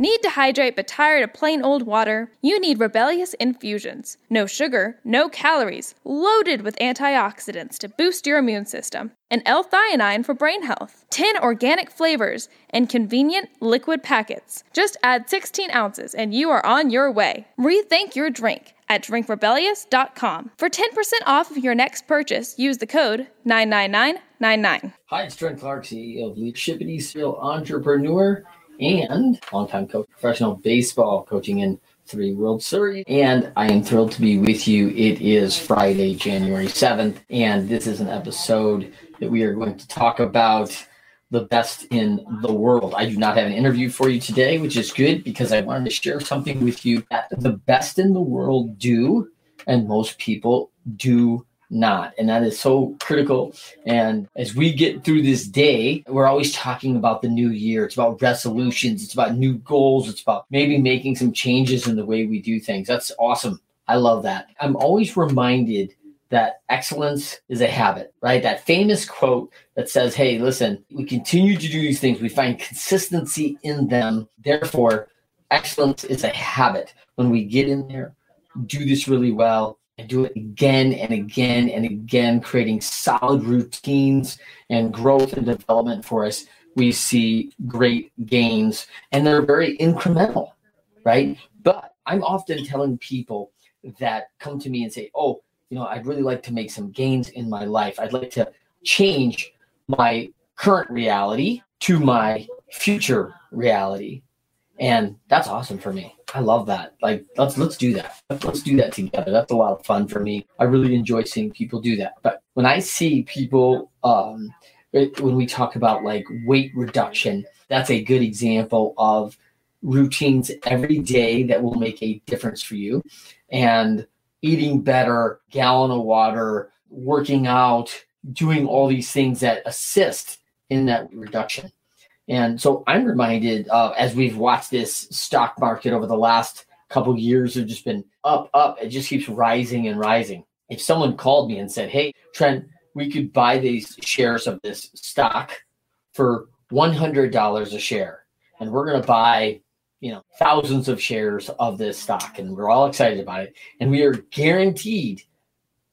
Need to hydrate but tired of plain old water? You need Rebellious Infusions. No sugar, no calories, loaded with antioxidants to boost your immune system, and L-theanine for brain health. 10 organic flavors and convenient liquid packets. Just add 16 ounces and you are on your way. Rethink your drink at drinkrebellious.com. For 10% off of your next purchase, use the code 99999. Hi, it's Trent Clark, CEO of Leadershipity, serial entrepreneur and longtime coach, professional baseball coaching in three World Series. And I am thrilled to be with you. It is Friday, January 7th, and this is an episode that we are going to talk about the best in the world. I do not have an interview for you today, which is good because I wanted to share something with you that the best in the world do, and most people do not. And that is so critical. And as we get through this day, we're always talking about the new year. It's about resolutions, it's about new goals, it's about maybe making some changes in the way we do things. That's awesome. I love that. I'm always reminded that excellence is a habit, right? That famous quote that says, hey, listen, we continue to do these things, we find consistency in them. Therefore, excellence is a habit. When we get in there, do this really well, and do it again and again and again, creating solid routines and growth and development for us, we see great gains and they're very incremental, right? But I'm often telling people that come to me and say, Oh, you know, I'd really like to make some gains in my life. I'd like to change my current reality to my future reality. And that's awesome for me. I love that. Like let's let's do that. Let's do that together. That's a lot of fun for me. I really enjoy seeing people do that. But when I see people um when we talk about like weight reduction, that's a good example of routines every day that will make a difference for you. And eating better, gallon of water, working out, doing all these things that assist in that reduction. And so I'm reminded uh, as we've watched this stock market over the last couple years have just been up, up. It just keeps rising and rising. If someone called me and said, "Hey, Trent, we could buy these shares of this stock for $100 a share, and we're going to buy, you know, thousands of shares of this stock, and we're all excited about it, and we are guaranteed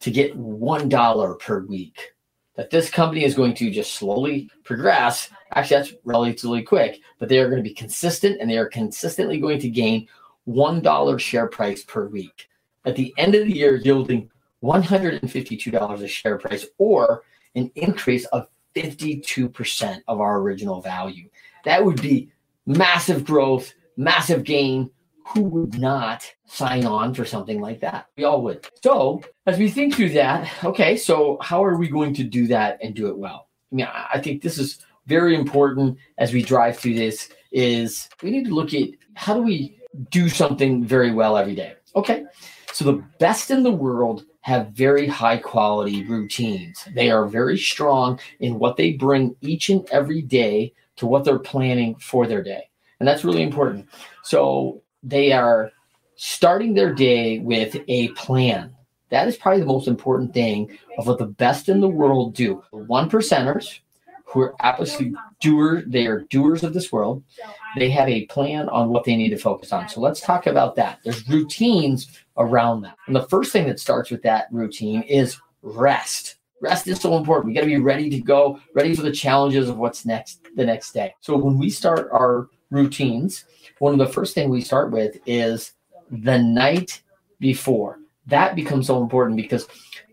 to get one dollar per week." That this company is going to just slowly progress. Actually, that's relatively quick, but they are going to be consistent and they are consistently going to gain $1 share price per week. At the end of the year, yielding $152 a share price or an increase of 52% of our original value. That would be massive growth, massive gain, who would not sign on for something like that? We all would. So, as we think through that, okay, so how are we going to do that and do it well? I mean, I think this is very important as we drive through this is we need to look at how do we do something very well every day. Okay. So the best in the world have very high quality routines. They are very strong in what they bring each and every day to what they're planning for their day. And that's really important. So they are starting their day with a plan. That is probably the most important thing of what the best in the world do. One percenters who are absolutely doers, they are doers of this world. They have a plan on what they need to focus on. So let's talk about that. There's routines around that. And the first thing that starts with that routine is rest. Rest is so important. We got to be ready to go, ready for the challenges of what's next the next day. So when we start our routines, one of the first thing we start with is the night before. That becomes so important because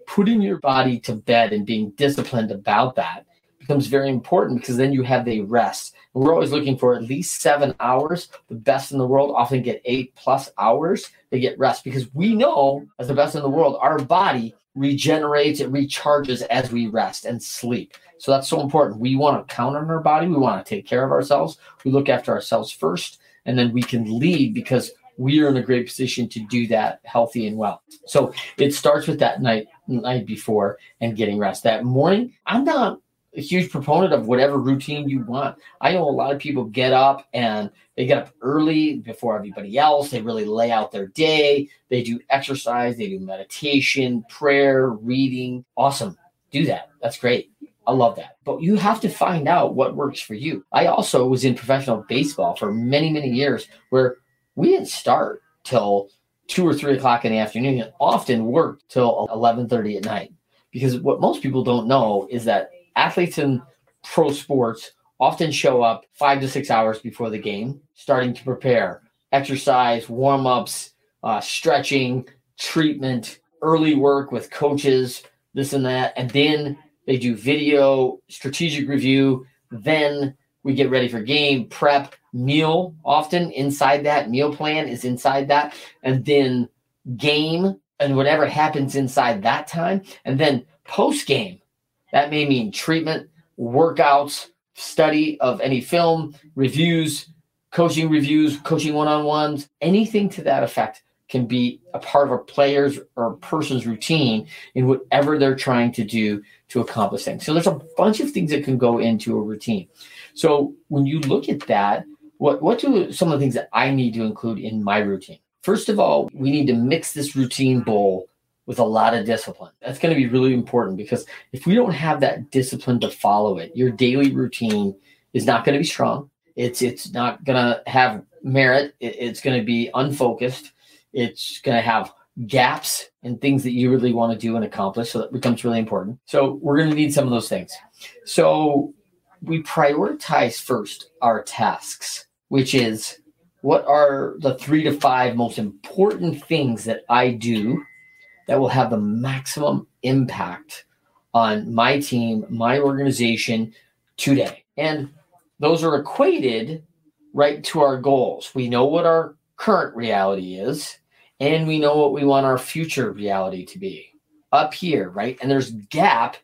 putting your body to bed and being disciplined about that becomes very important because then you have the rest. We're always looking for at least seven hours. The best in the world often get eight plus hours. They get rest because we know, as the best in the world, our body regenerates, it recharges as we rest and sleep. So that's so important. We want to count on our body. We want to take care of ourselves. We look after ourselves first, and then we can lead because we are in a great position to do that healthy and well. So it starts with that night night before and getting rest. That morning, I'm not a huge proponent of whatever routine you want. I know a lot of people get up and they get up early before everybody else. They really lay out their day. They do exercise, they do meditation, prayer, reading. Awesome. Do that. That's great. I love that. But you have to find out what works for you. I also was in professional baseball for many, many years where we didn't start till two or three o'clock in the afternoon and often worked till 11.30 at night. Because what most people don't know is that athletes in pro sports often show up five to six hours before the game, starting to prepare, exercise, warm ups, uh, stretching, treatment, early work with coaches, this and that. And then they do video, strategic review. Then we get ready for game, prep, meal often inside that. Meal plan is inside that. And then game and whatever happens inside that time. And then post game that may mean treatment, workouts, study of any film, reviews, coaching reviews, coaching one on ones, anything to that effect can be a part of a player's or a person's routine in whatever they're trying to do to accomplish things. So there's a bunch of things that can go into a routine. So when you look at that, what what do some of the things that I need to include in my routine? First of all, we need to mix this routine bowl with a lot of discipline. That's going to be really important because if we don't have that discipline to follow it, your daily routine is not going to be strong. It's it's not going to have merit. it's going to be unfocused. It's going to have gaps in things that you really want to do and accomplish. So that becomes really important. So we're going to need some of those things. So we prioritize first our tasks, which is what are the three to five most important things that I do that will have the maximum impact on my team, my organization today. And those are equated right to our goals. We know what our current reality is, and we know what we want our future reality to be up here, right? And there's gap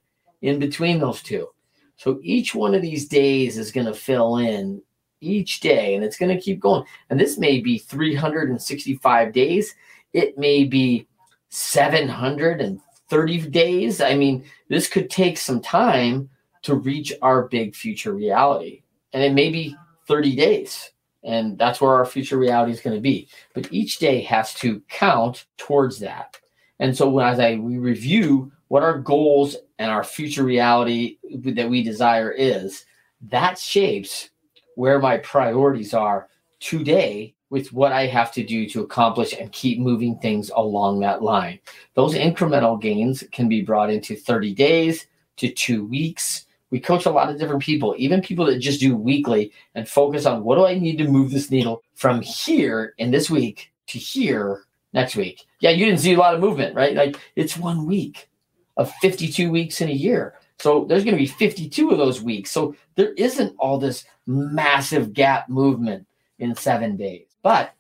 in between those two. So each one of these days is going to fill in each day and it's going to keep going. And this may be 365 days. It may be 730 days. I mean, this could take some time to reach our big future reality. And it may be 30 days. And that's where our future reality is going to be. But each day has to count towards that. And so as I we review what our goals and our future reality that we desire is, that shapes where my priorities are today with what I have to do to accomplish and keep moving things along that line. Those incremental gains can be brought into 30 days to two weeks. We coach a lot of different people, even people that just do weekly and focus on what do I need to move this needle from here in this week to here next week. Yeah, you didn't see a lot of movement, right? Like it's one week of 52 weeks in a year. So there's going to be 52 of those weeks. So there isn't all this massive gap movement in seven days. But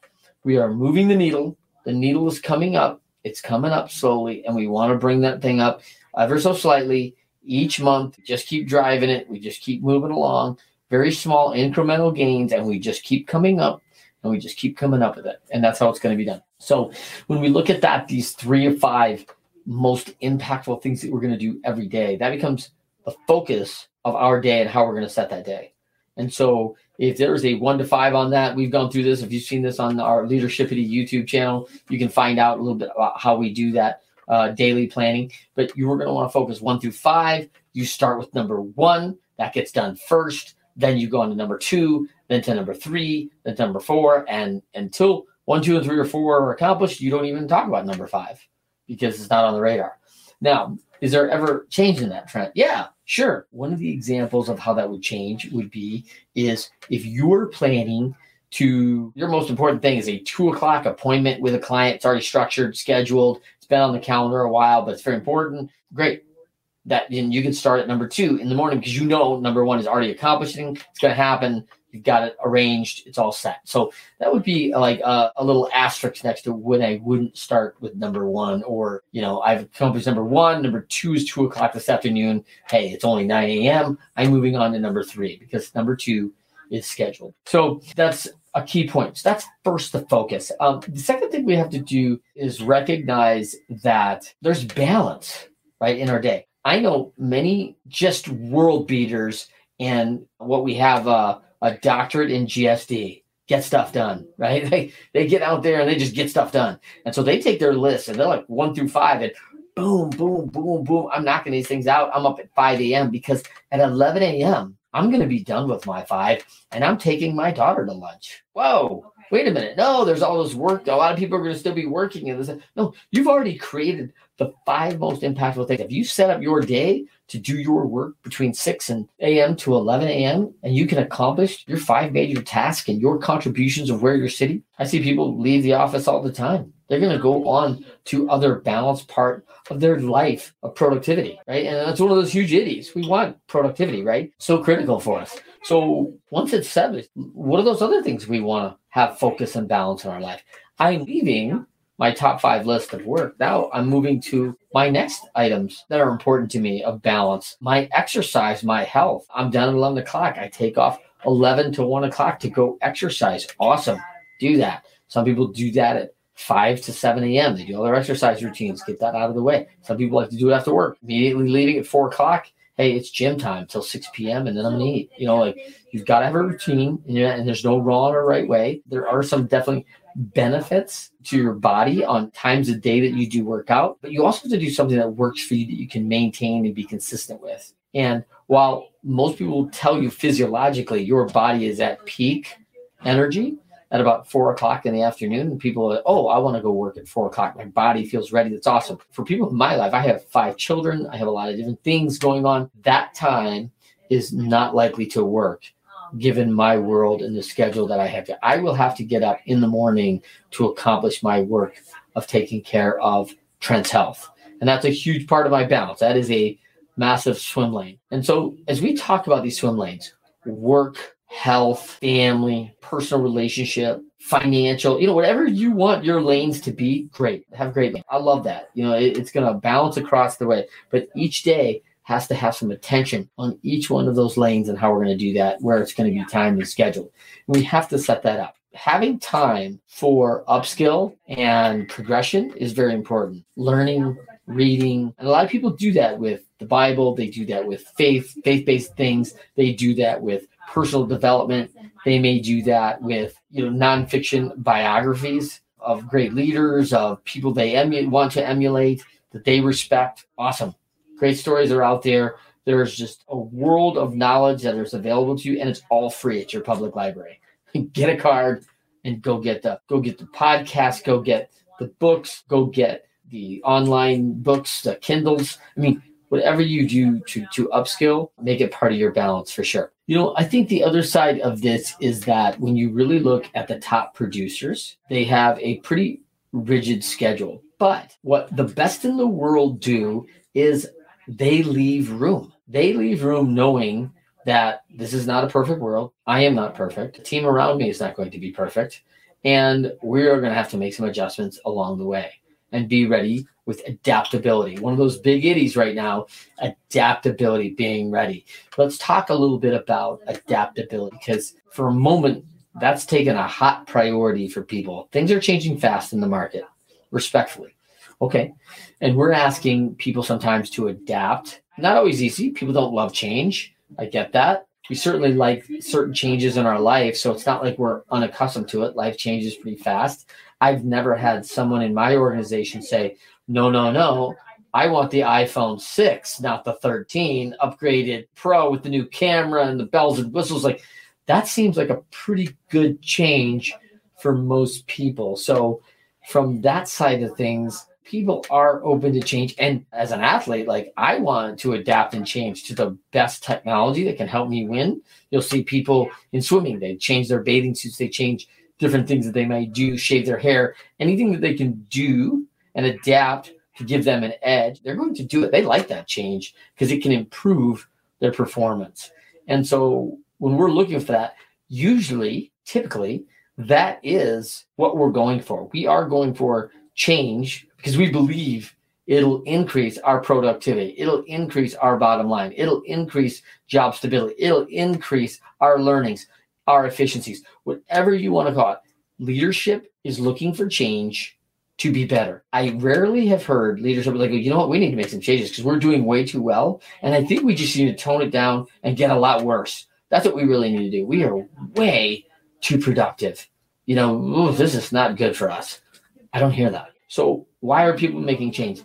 we are moving the needle. The needle is coming up. It's coming up slowly, and we want to bring that thing up ever so slightly each month. Just keep driving it. We just keep moving along. Very small incremental gains, and we just keep coming up and we just keep coming up with it. And that's how it's going to be done. So when we look at that, these three or five most impactful things that we're going to do every day, that becomes the focus of our day and how we're going to set that day. And so if there's a one to five on that, we've gone through this. If you've seen this on our Leadershipity YouTube channel, you can find out a little bit about how we do that uh, daily planning. But you are going to want to focus one through five. You start with number one, that gets done first. Then you go on to number two, then to number three, then to number four. And until one, two, and three or four are accomplished, you don't even talk about number five because it's not on the radar. Now, is there ever change in that trend? Yeah, Sure. One of the examples of how that would change would be is if you're planning to your most important thing is a two o'clock appointment with a client. It's already structured, scheduled, it's been on the calendar a while, but it's very important. Great. That and you can start at number two in the morning because you know number one is already accomplishing. It's going to happen. You've got it arranged. It's all set. So that would be like a, a, little asterisk next to when I wouldn't start with number one, or you know, I've accomplished number one. Number two is two o'clock this afternoon. Hey, it's only nine a.m. I'm moving on to number three because number two is scheduled. So that's a key point. So that's first the focus. Um, the second thing we have to do is recognize that there's balance, right, in our day. I know many just world beaters and what we have uh, a doctorate in GSD get stuff done, right? They they get out there and they just get stuff done. And so they take their list and they're like one through five and boom, boom, boom, boom. I'm knocking these things out. I'm up at 5 a.m. because at 11 a.m., I'm going to be done with my five and I'm taking my daughter to lunch. Whoa, wait a minute. No, there's all this work. A lot of people are going to still be working. And this. No, you've already created the five most impactful things. If you set up your day to do your work between 6 and a.m. to 11 a.m. and you can accomplish your five major tasks and your contributions of where you're sitting. I see people leave the office all the time. They're going to go on to other balanced part of their life of productivity, right? And that's one of those huge idiots. We want productivity, right? So critical for us. So once it's set, what are those other things we want to have focus and balance in our life? I'm leaving my top five list of work. Now I'm moving to my next items that are important to me of balance. My exercise, my health. I'm done at 11 o'clock. I take off 11 to 1 o'clock to go exercise. Awesome. Do that. Some people do that at 5 to 7 a.m. They do all their exercise routines, get that out of the way. Some people like to do it after work, immediately leaving at 4 o'clock. Hey, it's gym time till 6 p.m. and then I'm to eat. You know, like you've got to have a routine and, and there's no wrong or right way. There are some definitely benefits to your body on times of day that you do work out, but you also have to do something that works for you that you can maintain and be consistent with. And while most people will tell you physiologically your body is at peak energy at about four o'clock in the afternoon, and people are, oh, I want to go work at four o'clock. My body feels ready. That's awesome. For people in my life, I have five children, I have a lot of different things going on. That time is not likely to work given my world and the schedule that I have to. I will have to get up in the morning to accomplish my work of taking care of Trent's health. And that's a huge part of my balance. That is a massive swim lane. And so as we talk about these swim lanes, work, health, family, personal relationship, financial, you know, whatever you want your lanes to be, great. Have great. I love that. You know, it, it's going to balance across the way. But each day has to have some attention on each one of those lanes and how we're going to do that, where it's going to be timed and scheduled. We have to set that up. Having time for upskill and progression is very important. Learning, reading, and a lot of people do that with the Bible. They do that with faith, faith-based things. They do that with personal development. They may do that with you know nonfiction biographies of great leaders, of people they emu- want to emulate, that they respect. Awesome. Great stories are out there. There's just a world of knowledge that is available to you, and it's all free at your public library. get a card and go get the go get the podcast, go get the books, go get the online books, the Kindles. I mean, whatever you do to to upskill, make it part of your balance for sure. You know, I think the other side of this is that when you really look at the top producers, they have a pretty rigid schedule. But what the best in the world do is they leave room. They leave room knowing that this is not a perfect world. I am not perfect. The team around me is not going to be perfect. And we are going to have to make some adjustments along the way and be ready with adaptability. One of those big itties right now, adaptability, being ready. Let's talk a little bit about adaptability because for a moment, that's taken a hot priority for people. Things are changing fast in the market, respectfully. Okay. And we're asking people sometimes to adapt. Not always easy. People don't love change. I get that. We certainly like certain changes in our life. So it's not like we're unaccustomed to it. Life changes pretty fast. I've never had someone in my organization say, no, no, no. I want the iPhone 6, not the 13, upgraded Pro with the new camera and the bells and whistles. Like that seems like a pretty good change for most people. So, from that side of things, people are open to change. And as an athlete, like I want to adapt and change to the best technology that can help me win. You'll see people in swimming, they change their bathing suits, they change different things that they might do, shave their hair, anything that they can do and adapt to give them an edge, they're going to do it. They like that change because it can improve their performance. And so when we're looking for that, usually, typically, that is what we're going for. We are going for change because we believe it'll increase our productivity. It'll increase our bottom line. It'll increase job stability. It'll increase our learnings. Our efficiencies, whatever you want to call it. Leadership is looking for change to be better. I rarely have heard leadership like, you know what, we need to make some changes because we're doing way too well. And I think we just need to tone it down and get a lot worse. That's what we really need to do. We are way too productive. You know, this is not good for us. I don't hear that. So why are people making change?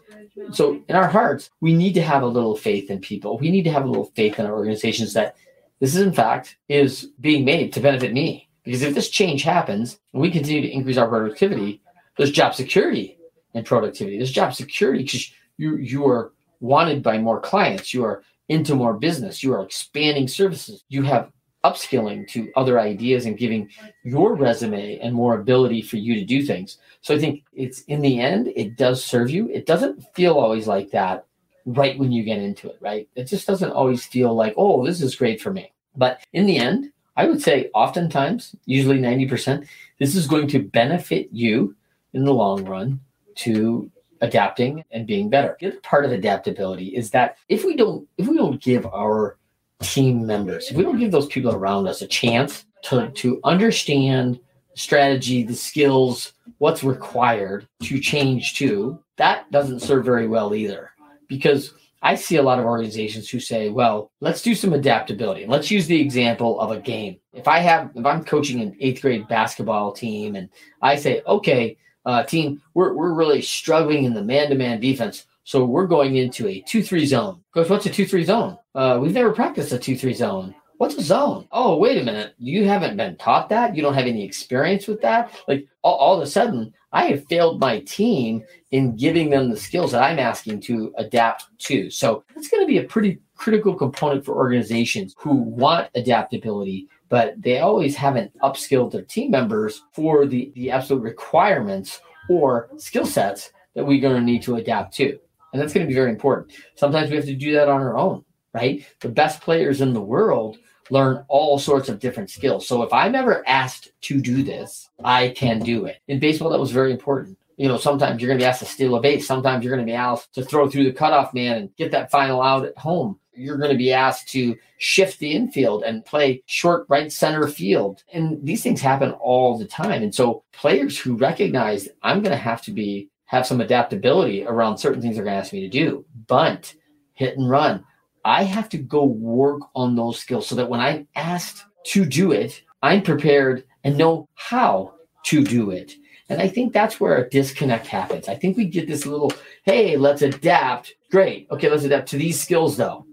So in our hearts, we need to have a little faith in people. We need to have a little faith in our organizations that this is in fact is being made to benefit me. Because if this change happens and we continue to increase our productivity, there's job security and productivity. There's job security because you you are wanted by more clients. You are into more business. You are expanding services. You have upskilling to other ideas and giving your resume and more ability for you to do things. So I think it's in the end, it does serve you. It doesn't feel always like that right when you get into it, right? It just doesn't always feel like, oh, this is great for me. But in the end, I would say oftentimes, usually 90%, this is going to benefit you in the long run to adapting and being better. The other part of adaptability is that if we don't if we don't give our team members, if we don't give those people around us a chance to, to understand strategy, the skills, what's required to change to, that doesn't serve very well either. Because I see a lot of organizations who say, well, let's do some adaptability. Let's use the example of a game. If I have, if I'm coaching an eighth grade basketball team and I say, okay, uh, team, we're, we're really struggling in the man to man defense. So we're going into a 2 3 zone. Coach, what's a 2 3 zone? Uh, we've never practiced a 2 3 zone. What's a zone? Oh, wait a minute. You haven't been taught that? You don't have any experience with that? Like all, all of a sudden, I have failed my team in giving them the skills that I'm asking to adapt to. So that's going to be a pretty critical component for organizations who want adaptability but they always haven't upskilled their team members for the, the absolute requirements or skill sets that we're going to need to adapt to. And that's going to be very important. Sometimes we have to do that on our own, right? The best players in the world learn all sorts of different skills. So if I'm ever asked to do this, I can do it. In baseball, that was very important. You know, sometimes you're going to be asked to steal a base. Sometimes you're going to be asked to throw through the cutoff man and get that final out at home you're going to be asked to shift the infield and play short right center field. And these things happen all the time. And so players who recognize I'm going to have to be have some adaptability around certain things they're going to ask me to do, bunt, hit and run. I have to go work on those skills so that when I'm asked to do it, I'm prepared and know how to do it. And I think that's where a disconnect happens. I think we get this little, hey, let's adapt. Great. Okay, let's adapt to these skills though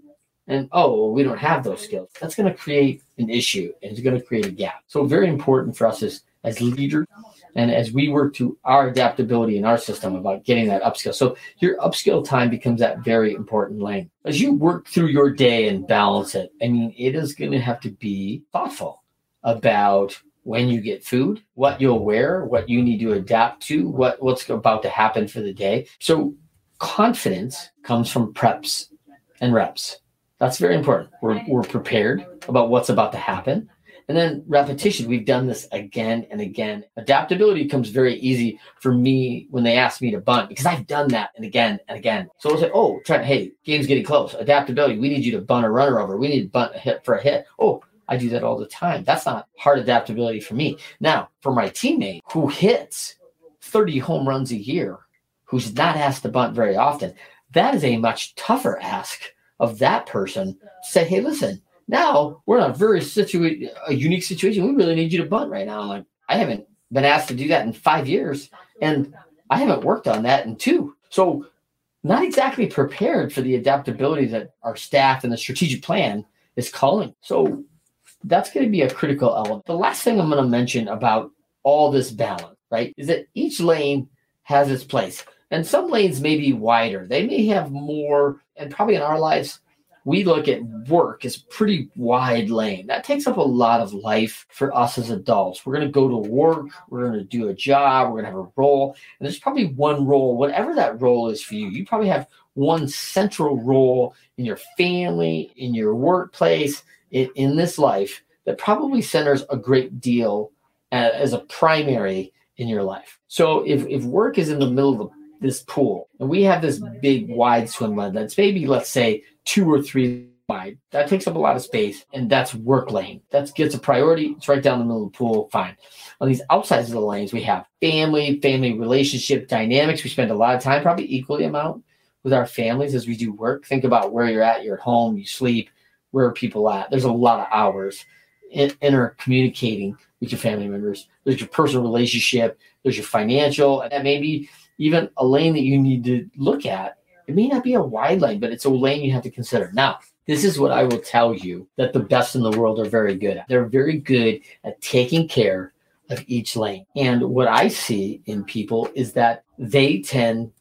and oh well, we don't have those skills that's going to create an issue and it's going to create a gap so very important for us as as leaders and as we work to our adaptability in our system about getting that upskill so your upskill time becomes that very important lane as you work through your day and balance it i mean it is going to have to be thoughtful about when you get food what you'll wear what you need to adapt to what what's about to happen for the day so confidence comes from preps and reps that's very important. We're, we're prepared about what's about to happen. And then repetition, we've done this again and again. Adaptability comes very easy for me when they ask me to bunt because I've done that and again and again. So I'll say, oh, try, hey, game's getting close. Adaptability, we need you to bunt a runner over. We need to bunt a hit for a hit. Oh, I do that all the time. That's not hard adaptability for me. Now, for my teammate who hits 30 home runs a year, who's not asked to bunt very often, that is a much tougher ask of that person say, hey, listen, now we're in a very situa- a unique situation. We really need you to bunt right now. Like, I haven't been asked to do that in five years, and I haven't worked on that in two. So, not exactly prepared for the adaptability that our staff and the strategic plan is calling. So, that's going to be a critical element. The last thing I'm going to mention about all this balance, right, is that each lane has its place. And some lanes may be wider. They may have more, and probably in our lives, we look at work as pretty wide lane. That takes up a lot of life for us as adults. We're going to go to work, we're going to do a job, we're going to have a role, and there's probably one role, whatever that role is for you. You probably have one central role in your family, in your workplace, in, in this life that probably centers a great deal uh, as a primary in your life. So if, if work is in the middle of the this pool, and we have this big wide swim lane that's maybe let's say two or three wide. That takes up a lot of space, and that's work lane. That gets a priority. It's right down the middle of the pool. Fine. On these outsides of the lanes, we have family, family relationship dynamics. We spend a lot of time, probably equally amount, with our families as we do work. Think about where you're at. You're at home. You sleep. Where are people at? There's a lot of hours in, inter communicating with your family members. There's your personal relationship. There's your financial, and maybe even a lane that you need to look at it may not be a wide lane, but it's a lane you have to consider. Now, this is what I will tell you that the best in the world are very good at. They're very good at taking care of each lane. And what I see in people is that they tend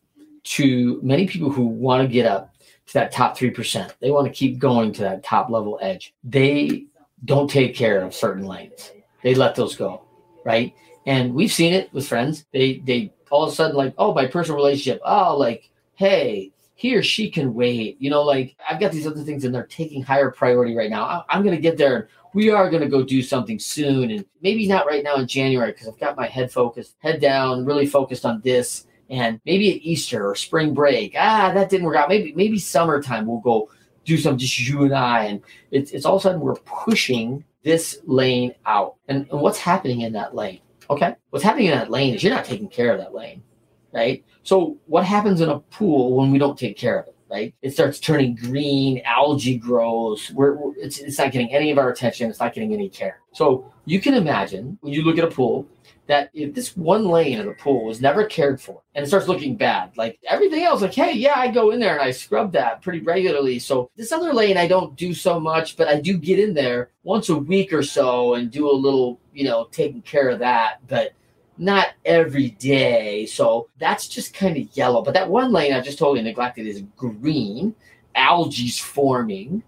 to, many people who want to get up to that top 3%, they want to keep going to that top level edge. They don't take care of certain lanes. They let those go, right? And we've seen it with friends. They, they all of a sudden like, oh, my personal relationship. Oh, like, hey, he or she can wait. You know, like I've got these other things and they're taking higher priority right now. I'm going to get there. We are going to go do something soon. And maybe not right now in January because I've got my head focused, head down, really focused on this. And maybe at Easter or spring break, ah, that didn't work out. Maybe, maybe summertime we'll go do some just you and I. And it's, it's all of a sudden we're pushing this lane out. And, and what's happening in that lane? Okay. What's happening in that lane is you're not taking care of that lane, right? So what happens in a pool when we don't take care of it? Right, it starts turning green. Algae grows. We're, we're, it's, it's not getting any of our attention. It's not getting any care. So you can imagine when you look at a pool that if this one lane of the pool was never cared for and it starts looking bad, like everything else, like, hey, yeah, I go in there and I scrub that pretty regularly. So this other lane I don't do so much, but I do get in there once a week or so and do a little, you know, taking care of that. But not every day. So that's just kind of yellow. But that one lane I just totally neglected is green. Algae's forming,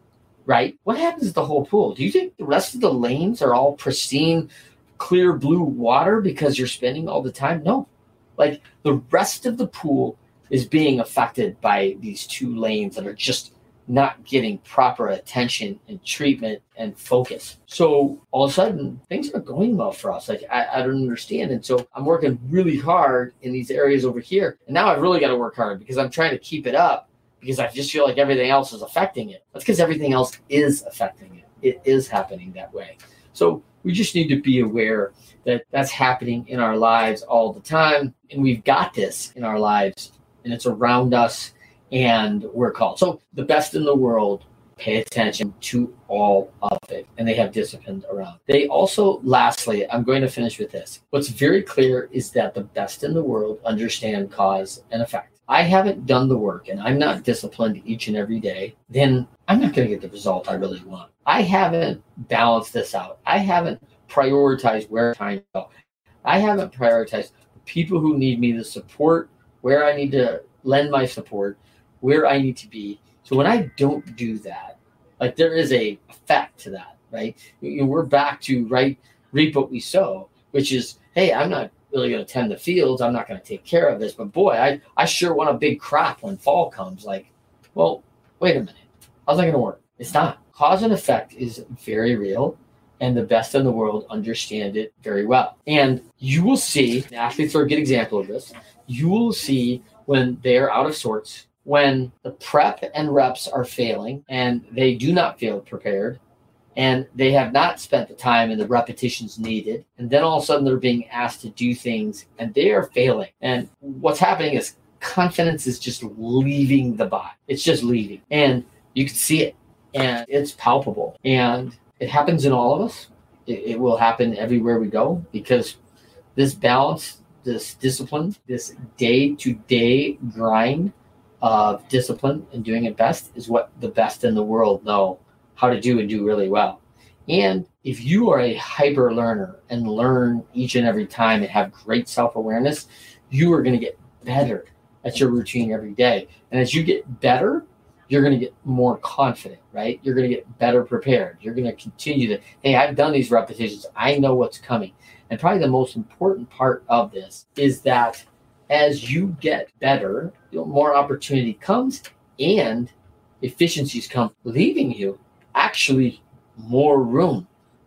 right? What happens to the whole pool? Do you think the rest of the lanes are all pristine, clear blue water because you're spending all the time? No. Like the rest of the pool is being affected by these two lanes that are just not getting proper attention and treatment and focus. So all of a sudden, things aren't going well for us. Like I, I don't understand. And so I'm working really hard in these areas over here. And now I've really got to work hard because I'm trying to keep it up because I just feel like everything else is affecting it. That's because everything else is affecting it. It is happening that way. So we just need to be aware that that's happening in our lives all the time. And we've got this in our lives and it's around us and we're called. So the best in the world pay attention to all of it and they have discipline around. They also, lastly, I'm going to finish with this. What's very clear is that the best in the world understand cause and effect. I haven't done the work and I'm not disciplined each and every day, then I'm not going to get the result I really want. I haven't balanced this out. I haven't prioritized where time go. I haven't prioritized people who need me, the support, where I need to lend my support, where I need to be. So when I don't do that, like there is a effect to that, right? You know, we're back to right reap what we sow, which is, hey, I'm not really going to tend the fields. I'm not going to take care of this, but boy, I I sure want a big crop when fall comes. Like, well, wait a minute, how's that going to work? It's not. Cause and effect is very real and the best in the world understand it very well. And you will see, athletes are a good example of this. You will see when they're out of sorts, when the prep and reps are failing and they do not feel prepared and they have not spent the time and the repetitions needed and then all of a sudden they're being asked to do things and they are failing. And what's happening is confidence is just leaving the body. It's just leaving. And you can see it and it's palpable. And it happens in all of us. It, it will happen everywhere we go because this balance this discipline this day-to-day grind of discipline and doing it best is what the best in the world know how to do and do really well. And if you are a hyper learner and learn each and every time and have great self awareness, you are going to get better at your routine every day. And as you get better, you're going to get more confident, right? You're going to get better prepared. You're going to continue to, hey, I've done these repetitions. I know what's coming. And probably the most important part of this is that as you get better, more opportunity comes and efficiencies come, leaving you actually more room,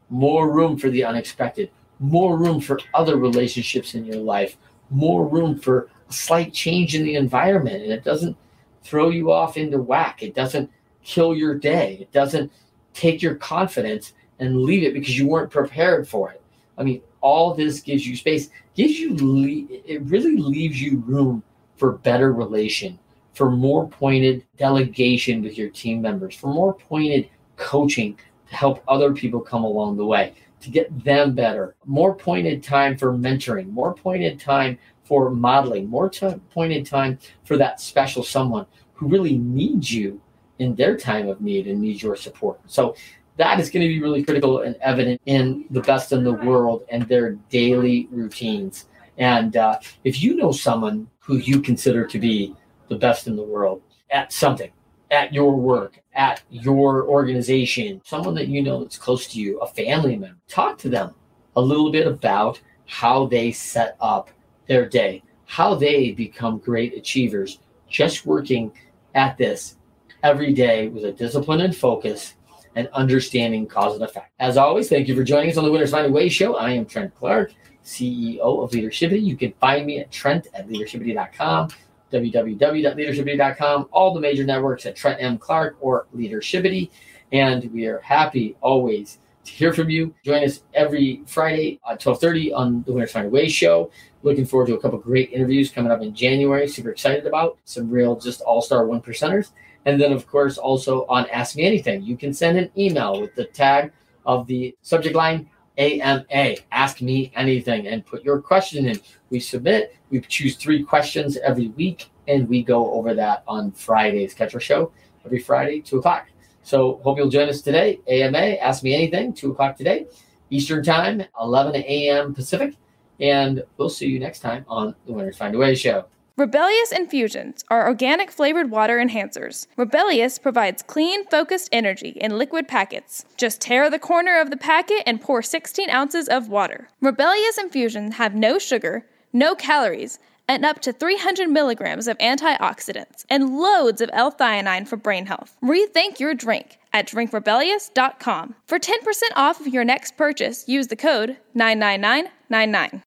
more room for the unexpected, more room for other relationships in your life, more room for a slight change in the environment. And it doesn't throw you off into whack. It doesn't kill your day. It doesn't take your confidence and leave it because you weren't prepared for it. I mean, all this gives you space, gives you, it really leaves you room for better relation, for more pointed delegation with your team members, for more pointed coaching to help other people come along the way, to get them better, more pointed time for mentoring, more pointed time for modeling, more t- pointed time for that special someone who really needs you in their time of need and needs your support. So that is going to be really critical and evident in the best in the world and their daily routines. And uh, if you know someone who you consider to be the best in the world at something, at your work, at your organization, someone that you know that's close to you, a family member, talk to them a little bit about how they set up their day, how they become great achievers, just working at this every day with a discipline and focus and understanding cause and effect. As always, thank you for joining us on the Winners Find a Way show. I am Trent Clark, CEO of Leadershipity. You can find me at trent at leadershipity.com, www.leadershipity.com, all the major networks at Trent M. Clark or Leadershipity. And we are happy always to hear from you. Join us every Friday at 1230 on the Winners Find Way show. Looking forward to a couple great interviews coming up in January. Super excited about some real just all-star one percenters. And then, of course, also on Ask Me Anything, you can send an email with the tag of the subject line AMA, Ask Me Anything, and put your question in. We submit, we choose three questions every week, and we go over that on Friday's Catch Our Show every Friday, 2 o'clock. So, hope you'll join us today. AMA, Ask Me Anything, 2 o'clock today, Eastern Time, 11 a.m. Pacific. And we'll see you next time on the Winners Find a Way show. Rebellious Infusions are organic flavored water enhancers. Rebellious provides clean, focused energy in liquid packets. Just tear the corner of the packet and pour 16 ounces of water. Rebellious Infusions have no sugar, no calories, and up to 300 milligrams of antioxidants and loads of L-theanine for brain health. Rethink your drink at drinkrebellious.com. For 10% off of your next purchase, use the code 99999.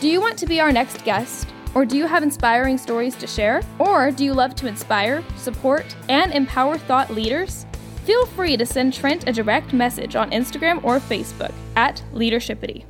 Do you want to be our next guest? Or do you have inspiring stories to share? Or do you love to inspire, support, and empower thought leaders? Feel free to send Trent a direct message on Instagram or Facebook at Leadershipity.